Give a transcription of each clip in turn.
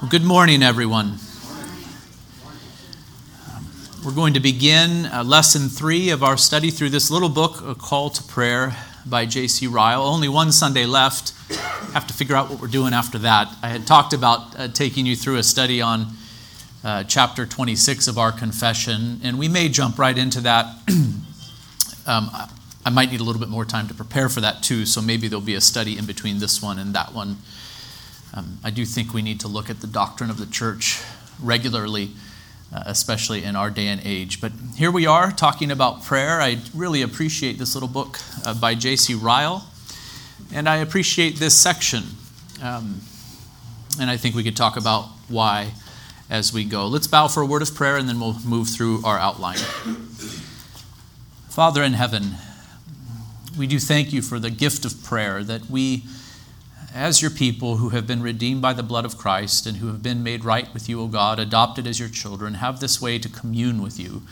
Well, good morning, everyone. We're going to begin uh, lesson three of our study through this little book, A Call to Prayer by J.C. Ryle. Only one Sunday left. Have to figure out what we're doing after that. I had talked about uh, taking you through a study on uh, chapter 26 of our confession, and we may jump right into that. um, I might need a little bit more time to prepare for that too, so maybe there'll be a study in between this one and that one. Um, I do think we need to look at the doctrine of the church regularly, uh, especially in our day and age. But here we are talking about prayer. I really appreciate this little book uh, by J.C. Ryle, and I appreciate this section. Um, and I think we could talk about why as we go. Let's bow for a word of prayer and then we'll move through our outline. Father in heaven, we do thank you for the gift of prayer that we as your people who have been redeemed by the blood of Christ and who have been made right with you, O God, adopted as your children, have this way to commune with you.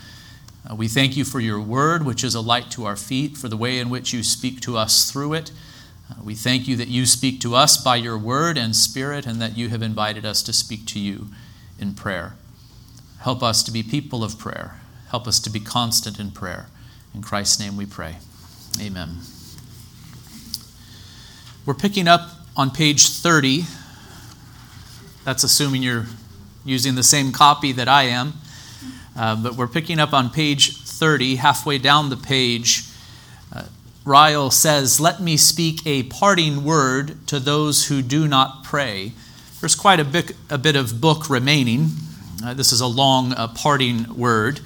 Uh, we thank you for your word, which is a light to our feet, for the way in which you speak to us through it. Uh, we thank you that you speak to us by your word and spirit, and that you have invited us to speak to you in prayer. Help us to be people of prayer. Help us to be constant in prayer. In Christ's name we pray. Amen. We're picking up on page 30, that's assuming you're using the same copy that I am, uh, but we're picking up on page 30, halfway down the page. Uh, Ryle says, Let me speak a parting word to those who do not pray. There's quite a bit, a bit of book remaining. Uh, this is a long uh, parting word,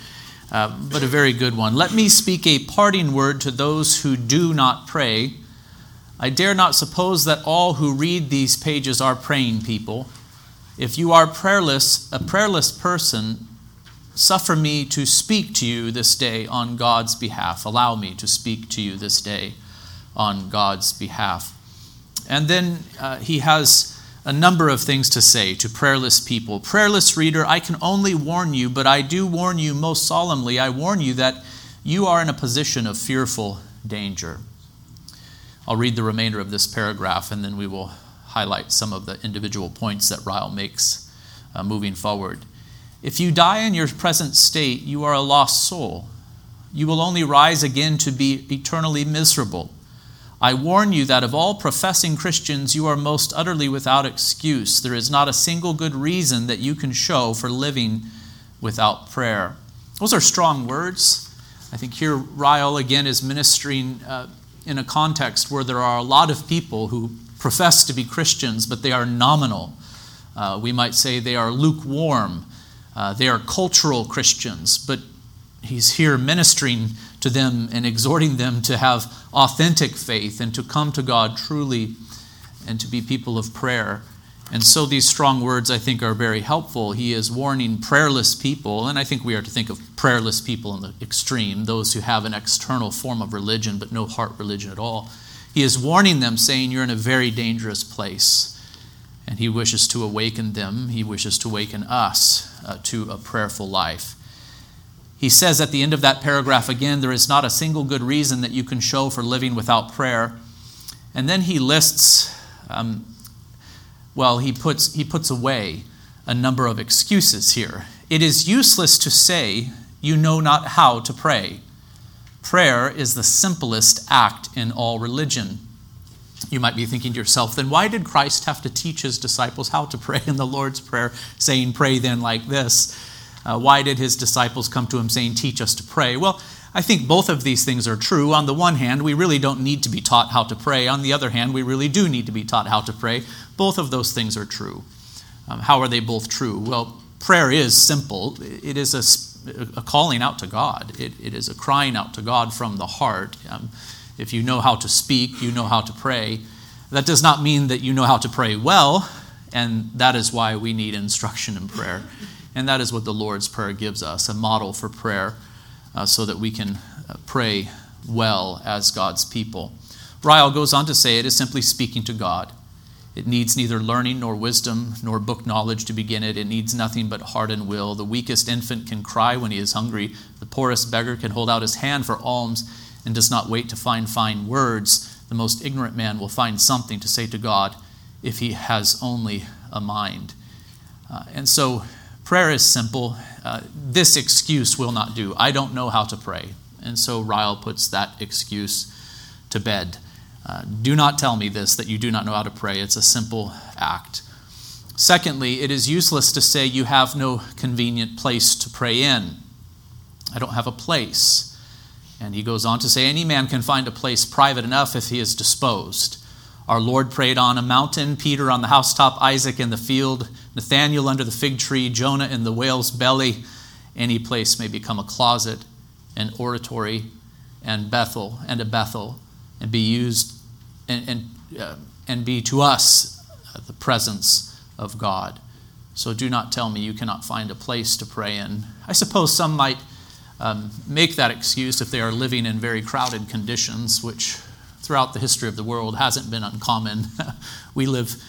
uh, but a very good one. Let me speak a parting word to those who do not pray. I dare not suppose that all who read these pages are praying people. If you are prayerless, a prayerless person, suffer me to speak to you this day on God's behalf. Allow me to speak to you this day on God's behalf. And then uh, he has a number of things to say to prayerless people. Prayerless reader, I can only warn you, but I do warn you most solemnly. I warn you that you are in a position of fearful danger. I'll read the remainder of this paragraph and then we will highlight some of the individual points that Ryle makes uh, moving forward. If you die in your present state, you are a lost soul. You will only rise again to be eternally miserable. I warn you that of all professing Christians, you are most utterly without excuse. There is not a single good reason that you can show for living without prayer. Those are strong words. I think here Ryle again is ministering uh, in a context where there are a lot of people who profess to be Christians, but they are nominal. Uh, we might say they are lukewarm. Uh, they are cultural Christians, but he's here ministering to them and exhorting them to have authentic faith and to come to God truly and to be people of prayer. And so these strong words, I think, are very helpful. He is warning prayerless people, and I think we are to think of prayerless people in the extreme, those who have an external form of religion but no heart religion at all. He is warning them, saying, You're in a very dangerous place. And he wishes to awaken them, he wishes to awaken us uh, to a prayerful life. He says at the end of that paragraph again, there is not a single good reason that you can show for living without prayer. And then he lists um, well, he puts, he puts away a number of excuses here. It is useless to say, You know not how to pray. Prayer is the simplest act in all religion. You might be thinking to yourself, then why did Christ have to teach his disciples how to pray in the Lord's Prayer, saying, Pray then like this? Uh, why did his disciples come to him saying, Teach us to pray? Well, I think both of these things are true. On the one hand, we really don't need to be taught how to pray. On the other hand, we really do need to be taught how to pray. Both of those things are true. Um, how are they both true? Well, prayer is simple, it is a, a calling out to God, it, it is a crying out to God from the heart. Um, if you know how to speak, you know how to pray. That does not mean that you know how to pray well, and that is why we need instruction in prayer. And that is what the Lord's Prayer gives us a model for prayer uh, so that we can uh, pray well as God's people. Ryle goes on to say it is simply speaking to God. It needs neither learning nor wisdom nor book knowledge to begin it. It needs nothing but heart and will. The weakest infant can cry when he is hungry. The poorest beggar can hold out his hand for alms and does not wait to find fine words. The most ignorant man will find something to say to God if he has only a mind. Uh, and so prayer is simple. Uh, this excuse will not do. I don't know how to pray. And so Ryle puts that excuse to bed. Uh, do not tell me this, that you do not know how to pray. It's a simple act. Secondly, it is useless to say you have no convenient place to pray in. I don't have a place. And he goes on to say, Any man can find a place private enough if he is disposed. Our Lord prayed on a mountain, Peter on the housetop, Isaac in the field, Nathanael under the fig tree, Jonah in the whale's belly. Any place may become a closet, an oratory, and Bethel, and a Bethel, and be used and, and, uh, and be to us the presence of God. So do not tell me you cannot find a place to pray in. I suppose some might um, make that excuse if they are living in very crowded conditions, which throughout the history of the world hasn't been uncommon. we live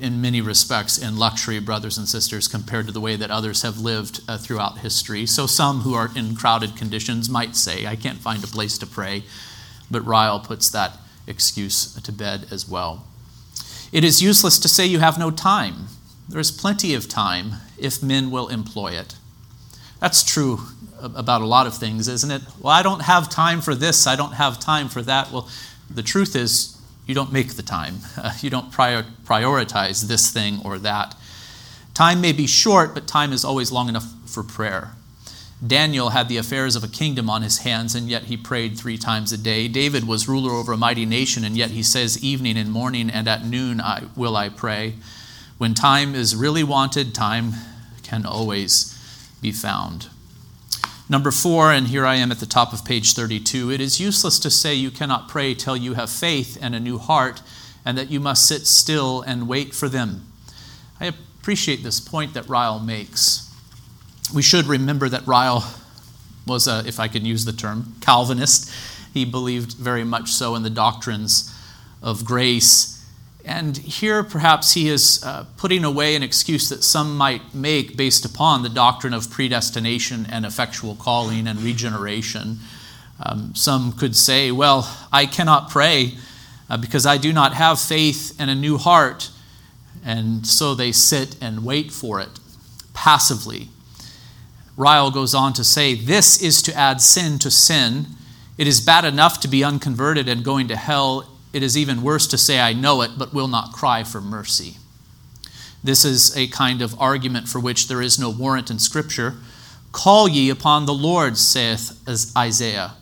in many respects in luxury, brothers and sisters, compared to the way that others have lived uh, throughout history. So some who are in crowded conditions might say, I can't find a place to pray. But Ryle puts that excuse to bed as well. It is useless to say you have no time. There is plenty of time if men will employ it. That's true about a lot of things, isn't it? Well, I don't have time for this, I don't have time for that. Well, the truth is, you don't make the time. Uh, you don't prior- prioritize this thing or that. Time may be short, but time is always long enough for prayer. Daniel had the affairs of a kingdom on his hands, and yet he prayed three times a day. David was ruler over a mighty nation, and yet he says, Evening and morning and at noon I, will I pray. When time is really wanted, time can always be found. Number four, and here I am at the top of page 32 it is useless to say you cannot pray till you have faith and a new heart, and that you must sit still and wait for them. I appreciate this point that Ryle makes we should remember that Ryle was, a, if I can use the term, Calvinist. He believed very much so in the doctrines of grace. And here, perhaps, he is uh, putting away an excuse that some might make based upon the doctrine of predestination and effectual calling and regeneration. Um, some could say, Well, I cannot pray uh, because I do not have faith and a new heart. And so they sit and wait for it passively. Ryle goes on to say, This is to add sin to sin. It is bad enough to be unconverted and going to hell. It is even worse to say, I know it, but will not cry for mercy. This is a kind of argument for which there is no warrant in Scripture. Call ye upon the Lord, saith Isaiah,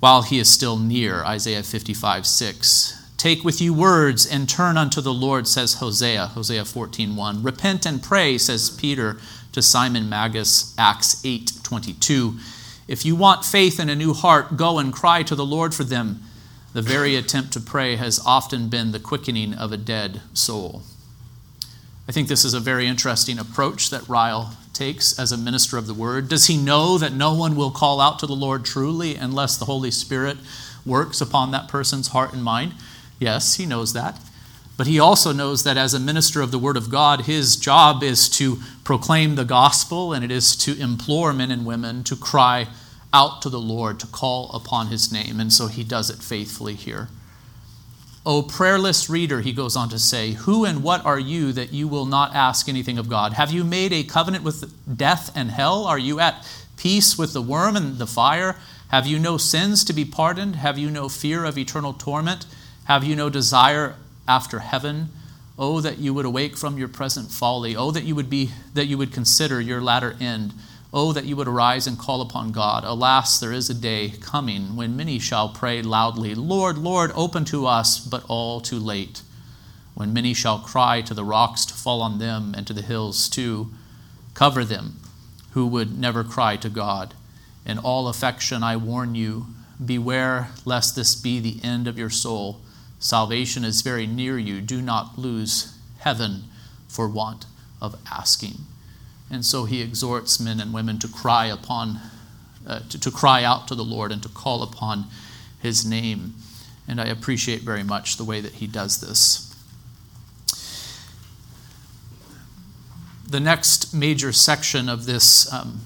while he is still near, Isaiah 55 6. Take with you words and turn unto the Lord, says Hosea, Hosea 14 1. Repent and pray, says Peter, to Simon Magus, Acts 8:22. If you want faith and a new heart, go and cry to the Lord for them. The very attempt to pray has often been the quickening of a dead soul. I think this is a very interesting approach that Ryle takes as a minister of the word. Does he know that no one will call out to the Lord truly unless the Holy Spirit works upon that person's heart and mind? Yes, he knows that. But he also knows that as a minister of the Word of God, his job is to proclaim the gospel and it is to implore men and women to cry out to the Lord, to call upon his name. And so he does it faithfully here. O prayerless reader, he goes on to say, Who and what are you that you will not ask anything of God? Have you made a covenant with death and hell? Are you at peace with the worm and the fire? Have you no sins to be pardoned? Have you no fear of eternal torment? Have you no desire after heaven. Oh, that you would awake from your present folly. Oh, that you would be that you would consider your latter end. Oh, that you would arise and call upon God. Alas, there is a day coming when many shall pray loudly, Lord, Lord, open to us, but all too late. When many shall cry to the rocks to fall on them and to the hills to cover them, who would never cry to God. In all affection, I warn you, beware lest this be the end of your soul Salvation is very near you. Do not lose heaven for want of asking. And so he exhorts men and women to cry upon, uh, to, to cry out to the Lord and to call upon his name. And I appreciate very much the way that he does this. The next major section of this, um,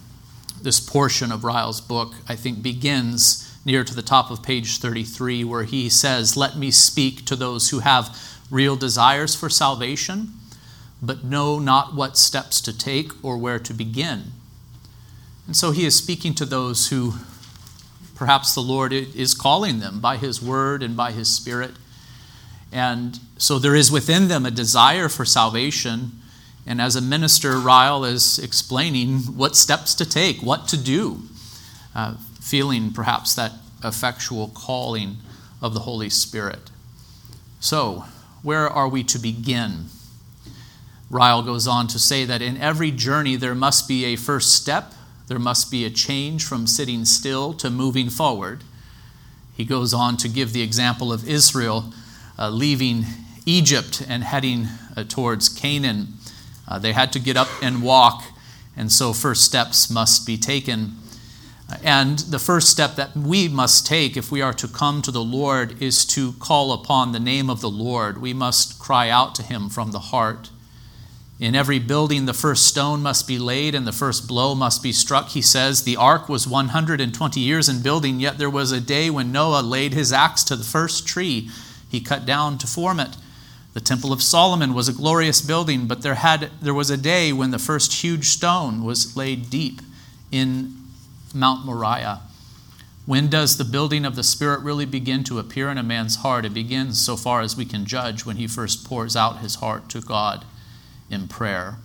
this portion of Ryle's book, I think, begins near to the top of page 33, where he says, Let me speak to those who have real desires for salvation, but know not what steps to take or where to begin. And so he is speaking to those who perhaps the Lord is calling them by his word and by his spirit. And so there is within them a desire for salvation. And as a minister, Ryle is explaining what steps to take, what to do, uh, feeling perhaps that effectual calling of the Holy Spirit. So, where are we to begin? Ryle goes on to say that in every journey there must be a first step, there must be a change from sitting still to moving forward. He goes on to give the example of Israel uh, leaving Egypt and heading uh, towards Canaan. Uh, they had to get up and walk, and so first steps must be taken. And the first step that we must take if we are to come to the Lord is to call upon the name of the Lord. We must cry out to Him from the heart. In every building, the first stone must be laid and the first blow must be struck. He says, The ark was 120 years in building, yet there was a day when Noah laid his axe to the first tree he cut down to form it. The Temple of Solomon was a glorious building, but there, had, there was a day when the first huge stone was laid deep in Mount Moriah. When does the building of the Spirit really begin to appear in a man's heart? It begins, so far as we can judge, when he first pours out his heart to God in prayer.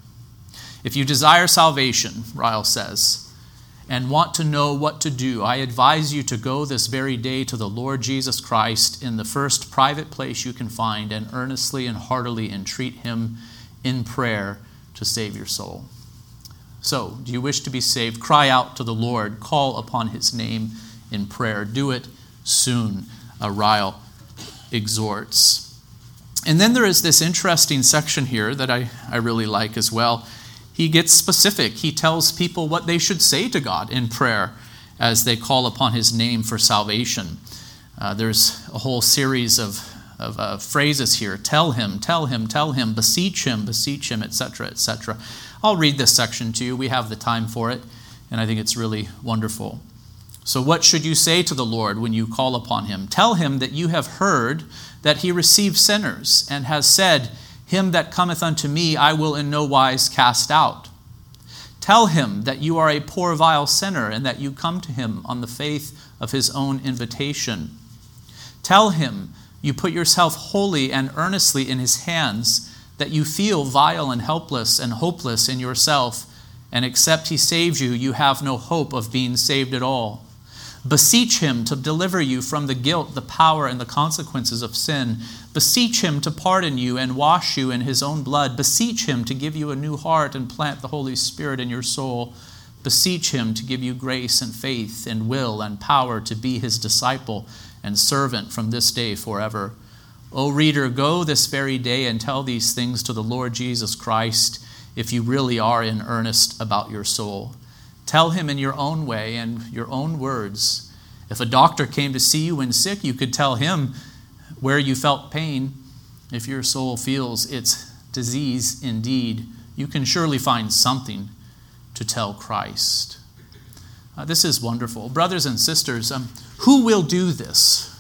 If you desire salvation, Ryle says, and want to know what to do, I advise you to go this very day to the Lord Jesus Christ in the first private place you can find and earnestly and heartily entreat him in prayer to save your soul. So, do you wish to be saved? Cry out to the Lord, call upon his name in prayer. Do it soon, Ryle exhorts. And then there is this interesting section here that I, I really like as well. He gets specific. He tells people what they should say to God in prayer as they call upon his name for salvation. Uh, there's a whole series of, of uh, phrases here tell him, tell him, tell him, beseech him, beseech him, etc., etc. I'll read this section to you. We have the time for it, and I think it's really wonderful. So, what should you say to the Lord when you call upon him? Tell him that you have heard that he receives sinners, and has said, Him that cometh unto me I will in no wise cast out. Tell him that you are a poor, vile sinner, and that you come to him on the faith of his own invitation. Tell him you put yourself wholly and earnestly in his hands, that you feel vile and helpless and hopeless in yourself, and except he saves you, you have no hope of being saved at all. Beseech him to deliver you from the guilt, the power, and the consequences of sin. Beseech him to pardon you and wash you in his own blood. Beseech him to give you a new heart and plant the Holy Spirit in your soul. Beseech him to give you grace and faith and will and power to be his disciple and servant from this day forever. O reader, go this very day and tell these things to the Lord Jesus Christ if you really are in earnest about your soul. Tell him in your own way and your own words. If a doctor came to see you when sick, you could tell him where you felt pain. If your soul feels its disease indeed, you can surely find something to tell Christ. Uh, this is wonderful. Brothers and sisters, um, who will do this?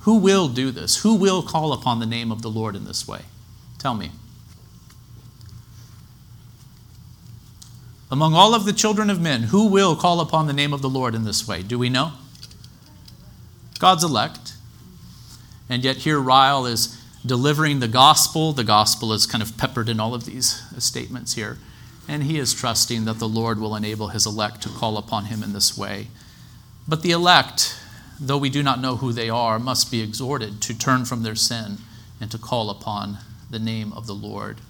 Who will do this? Who will call upon the name of the Lord in this way? Tell me. Among all of the children of men, who will call upon the name of the Lord in this way? Do we know? God's elect. And yet, here Ryle is delivering the gospel. The gospel is kind of peppered in all of these statements here. And he is trusting that the Lord will enable his elect to call upon him in this way. But the elect, though we do not know who they are, must be exhorted to turn from their sin and to call upon the name of the Lord.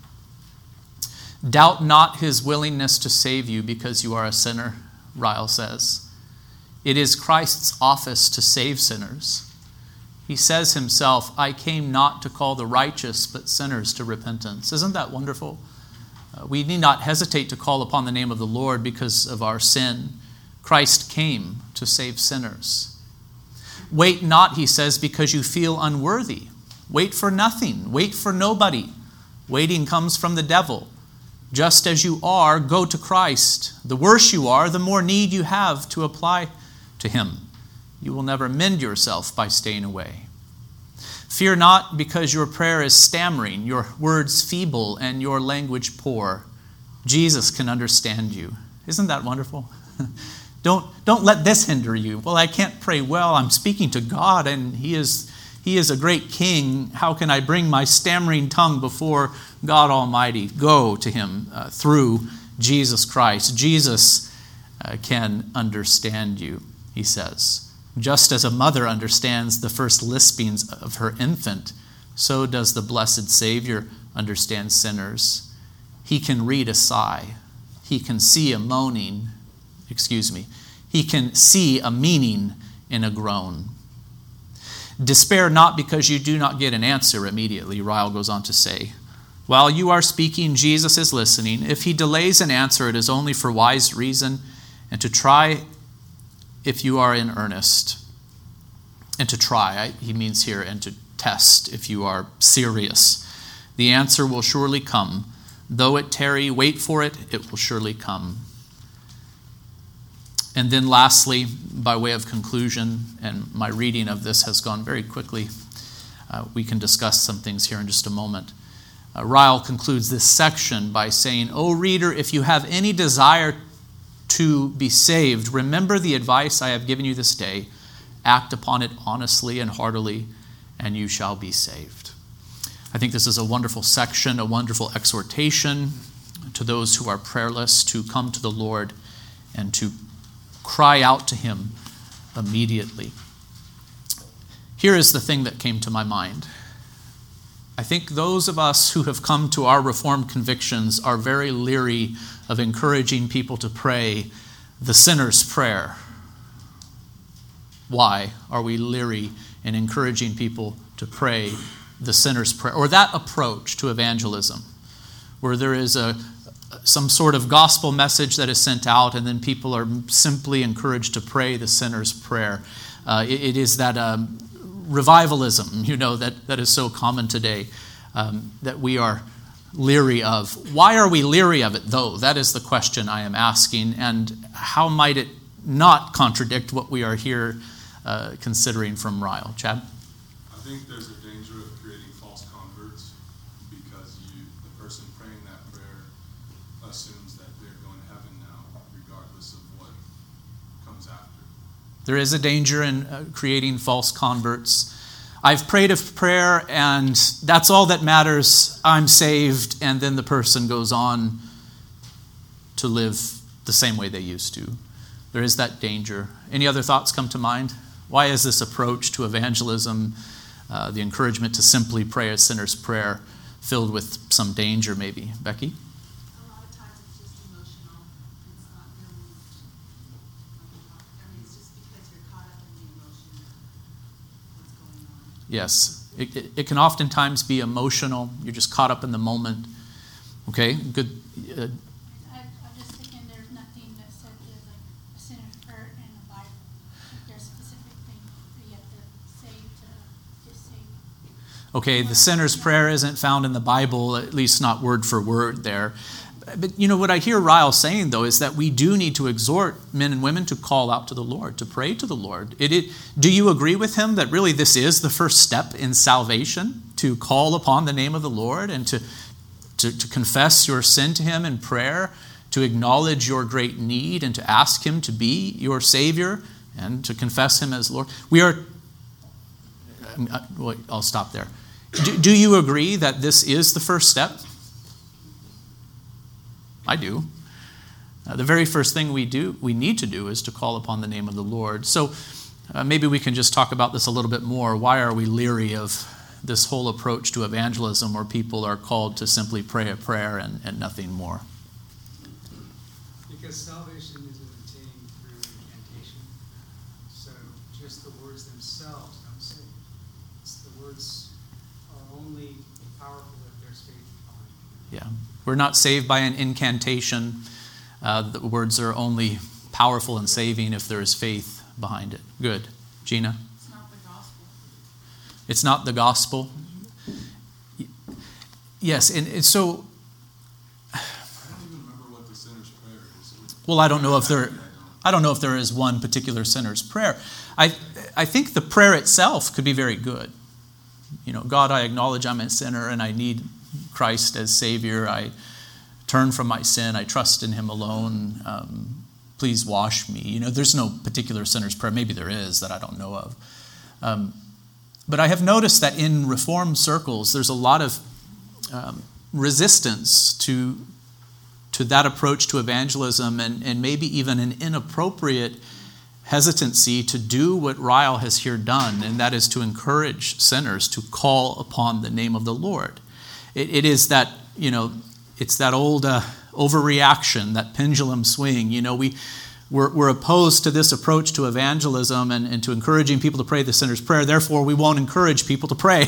Doubt not his willingness to save you because you are a sinner, Ryle says. It is Christ's office to save sinners. He says himself, I came not to call the righteous, but sinners to repentance. Isn't that wonderful? Uh, we need not hesitate to call upon the name of the Lord because of our sin. Christ came to save sinners. Wait not, he says, because you feel unworthy. Wait for nothing. Wait for nobody. Waiting comes from the devil. Just as you are, go to Christ. The worse you are, the more need you have to apply to Him. You will never mend yourself by staying away. Fear not because your prayer is stammering, your words feeble, and your language poor. Jesus can understand you. Isn't that wonderful? don't, don't let this hinder you. Well, I can't pray well. I'm speaking to God, and He is, he is a great King. How can I bring my stammering tongue before God Almighty? Go to Him uh, through Jesus Christ. Jesus uh, can understand you, He says. Just as a mother understands the first lispings of her infant, so does the blessed Savior understand sinners. He can read a sigh, he can see a moaning, excuse me, he can see a meaning in a groan. Despair not because you do not get an answer immediately, Ryle goes on to say. While you are speaking, Jesus is listening. If he delays an answer, it is only for wise reason and to try if you are in earnest. And to try, he means here, and to test if you are serious. The answer will surely come. Though it tarry, wait for it, it will surely come. And then, lastly, by way of conclusion, and my reading of this has gone very quickly, uh, we can discuss some things here in just a moment. Uh, Ryle concludes this section by saying, O reader, if you have any desire to be saved, remember the advice I have given you this day. Act upon it honestly and heartily, and you shall be saved. I think this is a wonderful section, a wonderful exhortation to those who are prayerless to come to the Lord and to cry out to Him immediately. Here is the thing that came to my mind. I think those of us who have come to our Reformed convictions are very leery of encouraging people to pray the sinner's prayer. Why are we leery in encouraging people to pray the sinner's prayer or that approach to evangelism where there is a some sort of gospel message that is sent out and then people are simply encouraged to pray the sinner's prayer uh, it, it is that um, revivalism you know that, that is so common today um, that we are leery of. Why are we leery of it, though? That is the question I am asking. And how might it not contradict what we are here uh, considering from Ryle? Chad? I think there's a danger of creating false converts because you, the person praying that prayer assumes that they're going to heaven now, regardless of what comes after. There is a danger in uh, creating false converts. I've prayed a prayer and that's all that matters. I'm saved. And then the person goes on to live the same way they used to. There is that danger. Any other thoughts come to mind? Why is this approach to evangelism, uh, the encouragement to simply pray a sinner's prayer, filled with some danger, maybe? Becky? Yes. It, it, it, can oftentimes be emotional. You're just caught up in the moment. Okay, good. Uh, I, thinking there's nothing that said there's like a sinner's prayer in the Bible. Like there's specific thing that you have to say to just say. Okay, the sinner's prayer isn't found in the Bible, at least not word for word there. But you know what I hear Ryle saying though is that we do need to exhort men and women to call out to the Lord, to pray to the Lord. It, it, do you agree with him that really this is the first step in salvation, to call upon the name of the Lord and to, to, to confess your sin to him in prayer, to acknowledge your great need and to ask him to be your Savior and to confess him as Lord? We are, uh, I'll stop there. Do, do you agree that this is the first step? I do. Uh, the very first thing we do, we need to do, is to call upon the name of the Lord. So uh, maybe we can just talk about this a little bit more. Why are we leery of this whole approach to evangelism where people are called to simply pray a prayer and, and nothing more? Because salvation isn't attained through incantation. So just the words themselves don't save. It's the words are only powerful if there's faith behind. Yeah. We're not saved by an incantation. Uh, the words are only powerful and saving if there is faith behind it. Good. Gina? It's not the gospel. It's not the gospel. Yes, and, and so. I don't even remember what the sinner's prayer is. Well, I don't know if there. I don't know if there is one particular sinner's prayer. I, I think the prayer itself could be very good. You know, God, I acknowledge I'm a sinner and I need Christ as Savior. I turn from my sin. I trust in Him alone. Um, please wash me. You know, there's no particular sinner's prayer. Maybe there is that I don't know of. Um, but I have noticed that in Reformed circles, there's a lot of um, resistance to, to that approach to evangelism and, and maybe even an inappropriate hesitancy to do what Ryle has here done, and that is to encourage sinners to call upon the name of the Lord. It, it is that, you know, it's that old uh, overreaction, that pendulum swing. You know, we, we're, we're opposed to this approach to evangelism and, and to encouraging people to pray the sinner's prayer. Therefore, we won't encourage people to pray.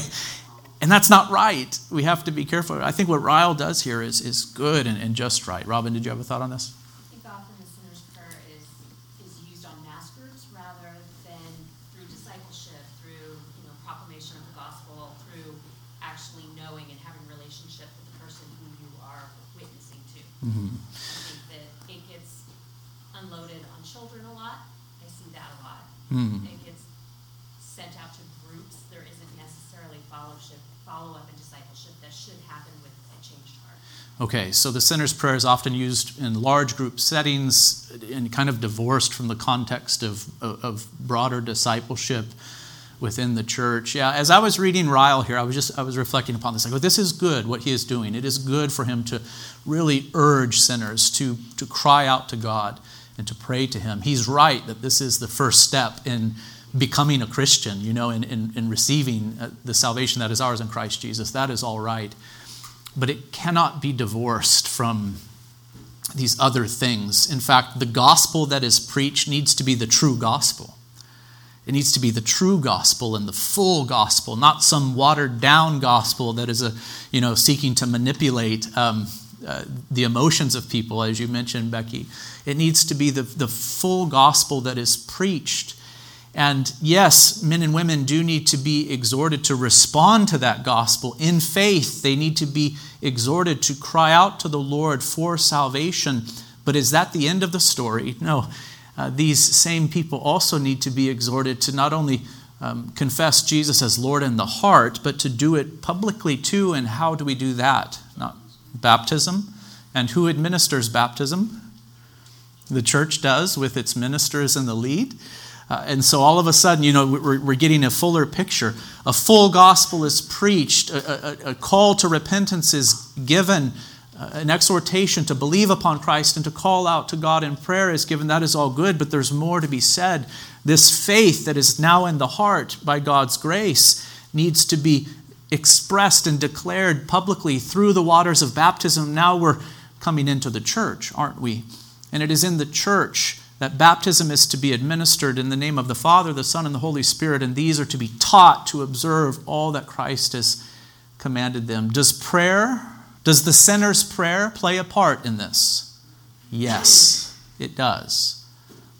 And that's not right. We have to be careful. I think what Ryle does here is, is good and, and just right. Robin, did you have a thought on this? I think often the sinner's prayer is, is used on mass groups rather than through discipleship, through you know proclamation of the gospel, through actually knowing and having relationship with the person who you are witnessing to. Mm-hmm. I think that it gets unloaded on children a lot. I see that a lot. Mhm. It gets sent out to groups. There isn't necessarily fellowship, follow up, and discipleship that should happen with a changed heart. Okay, so the sinner's prayer is often used in large group settings and kind of divorced from the context of, of, of broader discipleship within the church. Yeah, as I was reading Ryle here, I was just I was reflecting upon this. I go, this is good what he is doing. It is good for him to really urge sinners to, to cry out to God and to pray to him. He's right that this is the first step in becoming a Christian, you know, in, in, in receiving uh, the salvation that is ours in Christ Jesus. That is all right but it cannot be divorced from these other things. In fact, the gospel that is preached needs to be the true gospel. It needs to be the true gospel and the full gospel, not some watered down gospel that is a, you know, seeking to manipulate um, uh, the emotions of people, as you mentioned, Becky. It needs to be the, the full gospel that is preached. And yes, men and women do need to be exhorted to respond to that gospel in faith. They need to be exhorted to cry out to the Lord for salvation. But is that the end of the story? No. Uh, these same people also need to be exhorted to not only um, confess Jesus as Lord in the heart, but to do it publicly too. And how do we do that? Not baptism. And who administers baptism? The church does with its ministers in the lead. Uh, and so all of a sudden, you know, we're, we're getting a fuller picture. A full gospel is preached, a, a, a call to repentance is given, Uh, an exhortation to believe upon Christ and to call out to God in prayer is given. That is all good, but there's more to be said. This faith that is now in the heart by God's grace needs to be expressed and declared publicly through the waters of baptism. Now we're coming into the church, aren't we? And it is in the church that baptism is to be administered in the name of the Father, the Son, and the Holy Spirit, and these are to be taught to observe all that Christ has commanded them. Does prayer, does the sinner's prayer play a part in this? Yes, it does.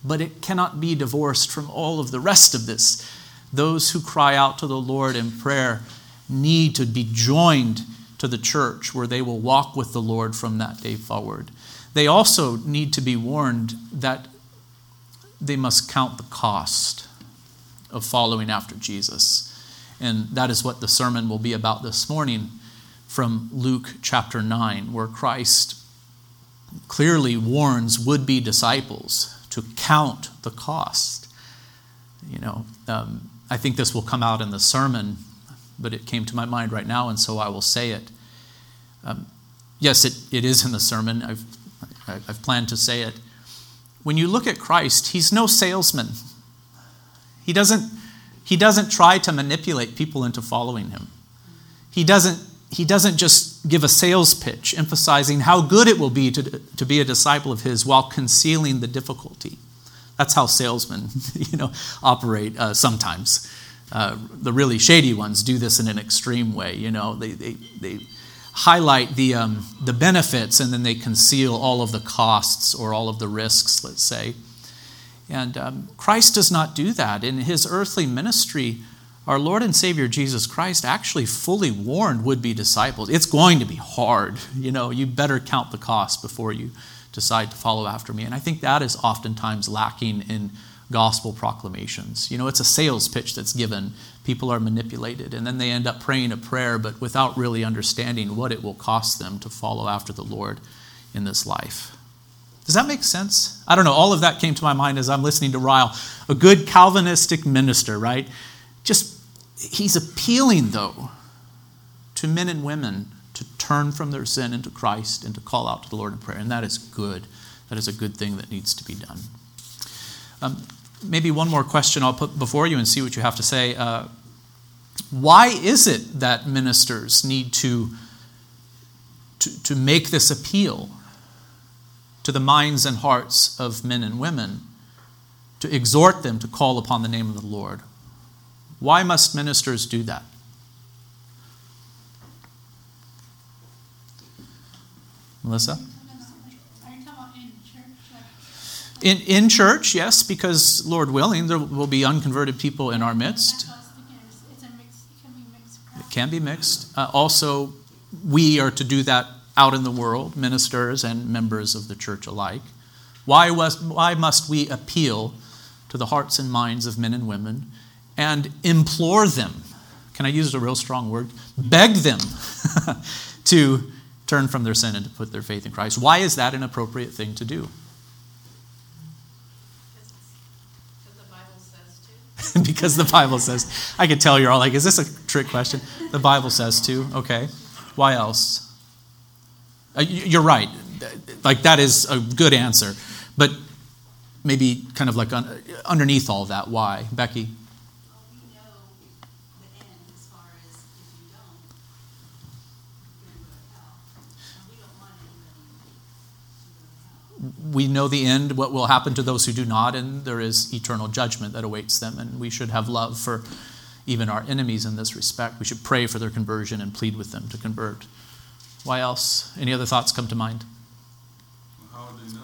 But it cannot be divorced from all of the rest of this. Those who cry out to the Lord in prayer need to be joined to the church where they will walk with the Lord from that day forward. They also need to be warned that they must count the cost of following after Jesus. And that is what the sermon will be about this morning from Luke chapter 9, where Christ clearly warns would be disciples to count the cost. You know, um, I think this will come out in the sermon, but it came to my mind right now, and so I will say it. Um, yes, it, it is in the sermon. I've, I've planned to say it when you look at Christ, he's no salesman. He doesn't, he doesn't try to manipulate people into following him. He doesn't, he doesn't just give a sales pitch emphasizing how good it will be to, to be a disciple of his while concealing the difficulty. That's how salesmen you know, operate uh, sometimes. Uh, the really shady ones do this in an extreme way. You know, they, they, they highlight the, um, the benefits and then they conceal all of the costs or all of the risks, let's say. And um, Christ does not do that. In his earthly ministry, our Lord and Savior Jesus Christ actually fully warned would be disciples. It's going to be hard. You know, you better count the cost before you decide to follow after me. And I think that is oftentimes lacking in gospel proclamations. You know, it's a sales pitch that's given. People are manipulated, and then they end up praying a prayer, but without really understanding what it will cost them to follow after the Lord in this life. Does that make sense? I don't know. All of that came to my mind as I'm listening to Ryle. A good Calvinistic minister, right? Just, he's appealing, though, to men and women to turn from their sin into Christ and to call out to the Lord in prayer. And that is good. That is a good thing that needs to be done. Um, maybe one more question I'll put before you and see what you have to say. Uh, why is it that ministers need to, to, to make this appeal to the minds and hearts of men and women, to exhort them to call upon the name of the Lord? Why must ministers do that? Melissa? In church. In, church, yes, because Lord willing, there will be unconverted people in our midst. It can be mixed. Uh, also, we are to do that out in the world, ministers and members of the church alike. Why, was, why must we appeal to the hearts and minds of men and women and implore them? Can I use a real strong word? Beg them to turn from their sin and to put their faith in Christ. Why is that an appropriate thing to do? Because the Bible says to. because the Bible says. I could tell you're all like, is this a trick question? The Bible says to. Okay. Why else? Uh, You're right. Like, that is a good answer. But maybe kind of like un- underneath all that, why? Becky? Well, we know the end as far as if you don't, you're gonna go to hell. And we don't want anybody to go to hell. We know the end, what will happen to those who do not, and there is eternal judgment that awaits them. And we should have love for even our enemies in this respect. We should pray for their conversion and plead with them to convert. Why else? Any other thoughts come to mind? How would they know?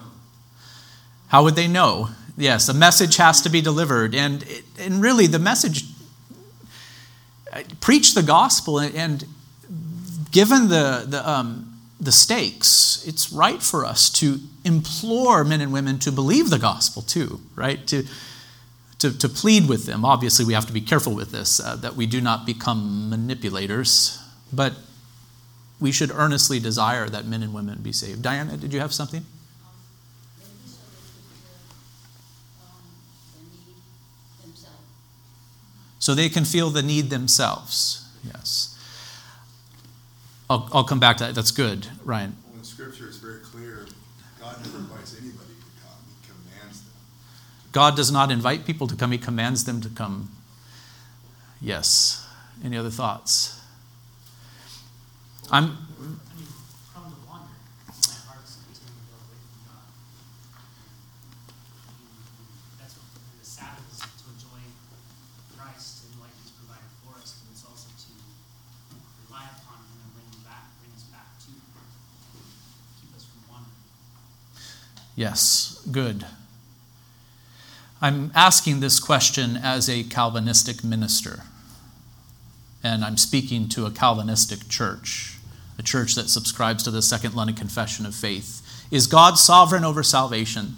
How would they know? Yes, a message has to be delivered. And, and really, the message uh, preach the gospel. And, and given the, the, um, the stakes, it's right for us to implore men and women to believe the gospel too, right? To, to, to plead with them. Obviously, we have to be careful with this, uh, that we do not become manipulators. But we should earnestly desire that men and women be saved. Diana, did you have something? So they can feel the need themselves. Yes. I'll, I'll come back to that. That's good, Ryan. Well, in Scripture, it's very clear, God never invites anybody to come, He commands them. God does not invite people to come, He commands them to come. Yes. Any other thoughts? I'm, I mean, prone to wander. Our hearts continue to go away from God. And That's what, and the Sabbath is to enjoy Christ and what He's provided for us, but it's also to rely upon Him and bring Him back, bring us back to Him, keep us from wandering. Yes, good. I'm asking this question as a Calvinistic minister. And I'm speaking to a Calvinistic church, a church that subscribes to the Second London Confession of Faith. Is God sovereign over salvation?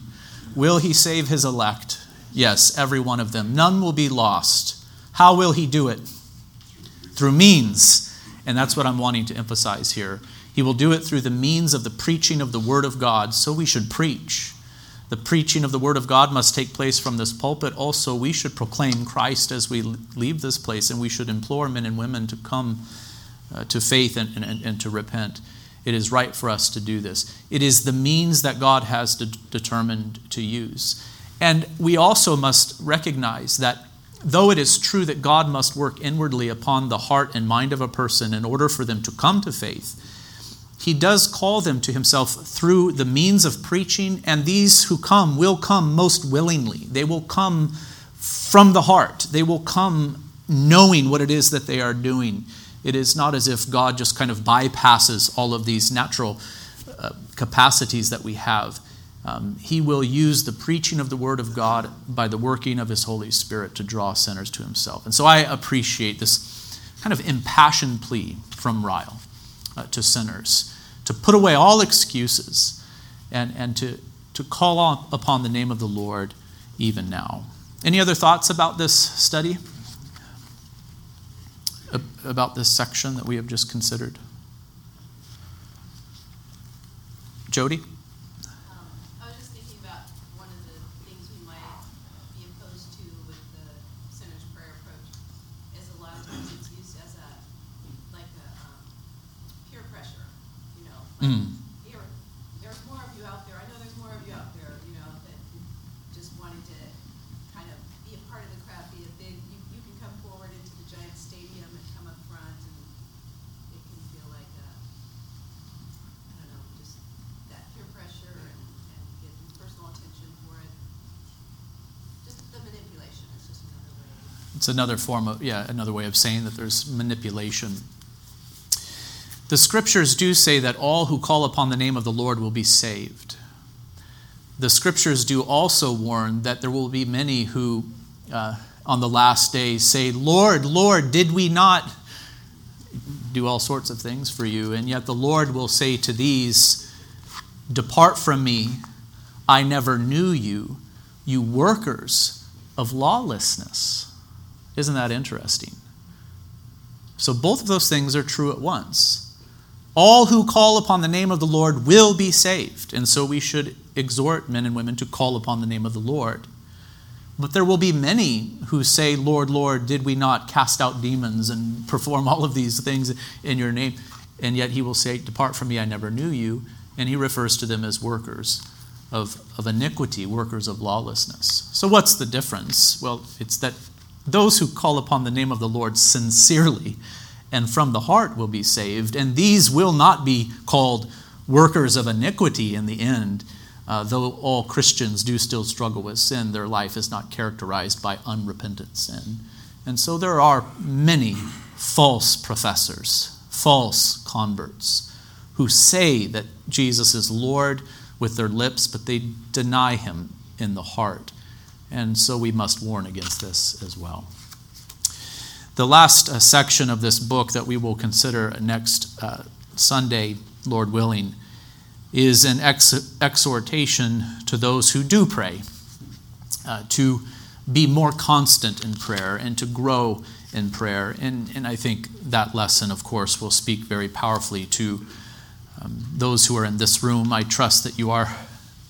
Will he save his elect? Yes, every one of them. None will be lost. How will he do it? Through means. And that's what I'm wanting to emphasize here. He will do it through the means of the preaching of the Word of God. So we should preach. The preaching of the Word of God must take place from this pulpit. Also, we should proclaim Christ as we leave this place, and we should implore men and women to come uh, to faith and, and, and to repent. It is right for us to do this. It is the means that God has de- determined to use. And we also must recognize that though it is true that God must work inwardly upon the heart and mind of a person in order for them to come to faith, he does call them to himself through the means of preaching, and these who come will come most willingly. They will come from the heart, they will come knowing what it is that they are doing. It is not as if God just kind of bypasses all of these natural uh, capacities that we have. Um, he will use the preaching of the Word of God by the working of His Holy Spirit to draw sinners to Himself. And so I appreciate this kind of impassioned plea from Ryle uh, to sinners to put away all excuses and, and to, to call on, upon the name of the Lord even now. Any other thoughts about this study? About this section that we have just considered? Jody? Um, I was just thinking about one of the things we might be opposed to with the sinner's prayer approach is a lot of times it's used as a, like a, um, peer pressure, you know? like, Mm. Here, there's more of you out there, I know there's more of you out there, you know, that just wanted to kind of be a part of the crowd, be a big, you, you can come forward into the giant stadium and come up front and it can feel like a, I don't know, just that peer pressure and, and getting personal attention for it. Just the manipulation is just another way. It's another form of, yeah, another way of saying that there's manipulation. The scriptures do say that all who call upon the name of the Lord will be saved. The scriptures do also warn that there will be many who, uh, on the last day, say, Lord, Lord, did we not do all sorts of things for you? And yet the Lord will say to these, Depart from me, I never knew you, you workers of lawlessness. Isn't that interesting? So both of those things are true at once. All who call upon the name of the Lord will be saved. And so we should exhort men and women to call upon the name of the Lord. But there will be many who say, Lord, Lord, did we not cast out demons and perform all of these things in your name? And yet he will say, Depart from me, I never knew you. And he refers to them as workers of, of iniquity, workers of lawlessness. So what's the difference? Well, it's that those who call upon the name of the Lord sincerely and from the heart will be saved, and these will not be called workers of iniquity in the end. Uh, though all Christians do still struggle with sin, their life is not characterized by unrepentant sin. And so there are many false professors, false converts, who say that Jesus is Lord with their lips, but they deny him in the heart. And so we must warn against this as well. The last uh, section of this book that we will consider next uh, Sunday, Lord willing, is an ex- exhortation to those who do pray uh, to be more constant in prayer and to grow in prayer. And, and I think that lesson, of course, will speak very powerfully to um, those who are in this room. I trust that you are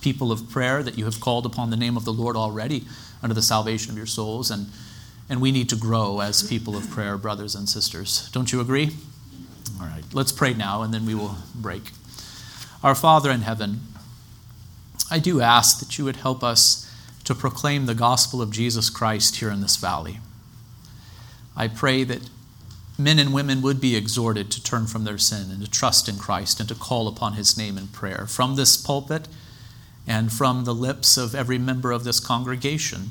people of prayer, that you have called upon the name of the Lord already under the salvation of your souls. And, and we need to grow as people of prayer, brothers and sisters. Don't you agree? All right, let's pray now and then we will break. Our Father in heaven, I do ask that you would help us to proclaim the gospel of Jesus Christ here in this valley. I pray that men and women would be exhorted to turn from their sin and to trust in Christ and to call upon his name in prayer from this pulpit and from the lips of every member of this congregation.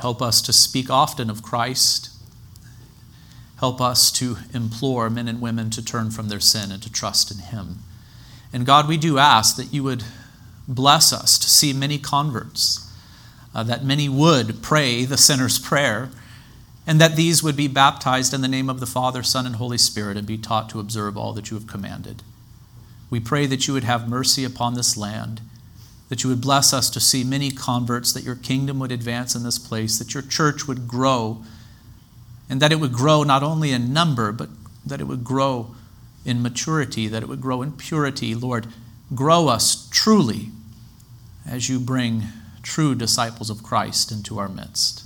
Help us to speak often of Christ. Help us to implore men and women to turn from their sin and to trust in him. And God, we do ask that you would bless us to see many converts, uh, that many would pray the sinner's prayer, and that these would be baptized in the name of the Father, Son, and Holy Spirit and be taught to observe all that you have commanded. We pray that you would have mercy upon this land, that you would bless us to see many converts, that your kingdom would advance in this place, that your church would grow, and that it would grow not only in number, but that it would grow in maturity, that it would grow in purity. Lord, grow us truly as you bring true disciples of Christ into our midst.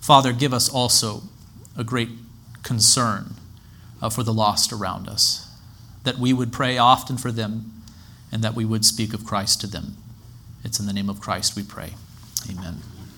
Father, give us also a great concern uh, for the lost around us, that we would pray often for them and that we would speak of Christ to them. It's in the name of Christ we pray. Amen.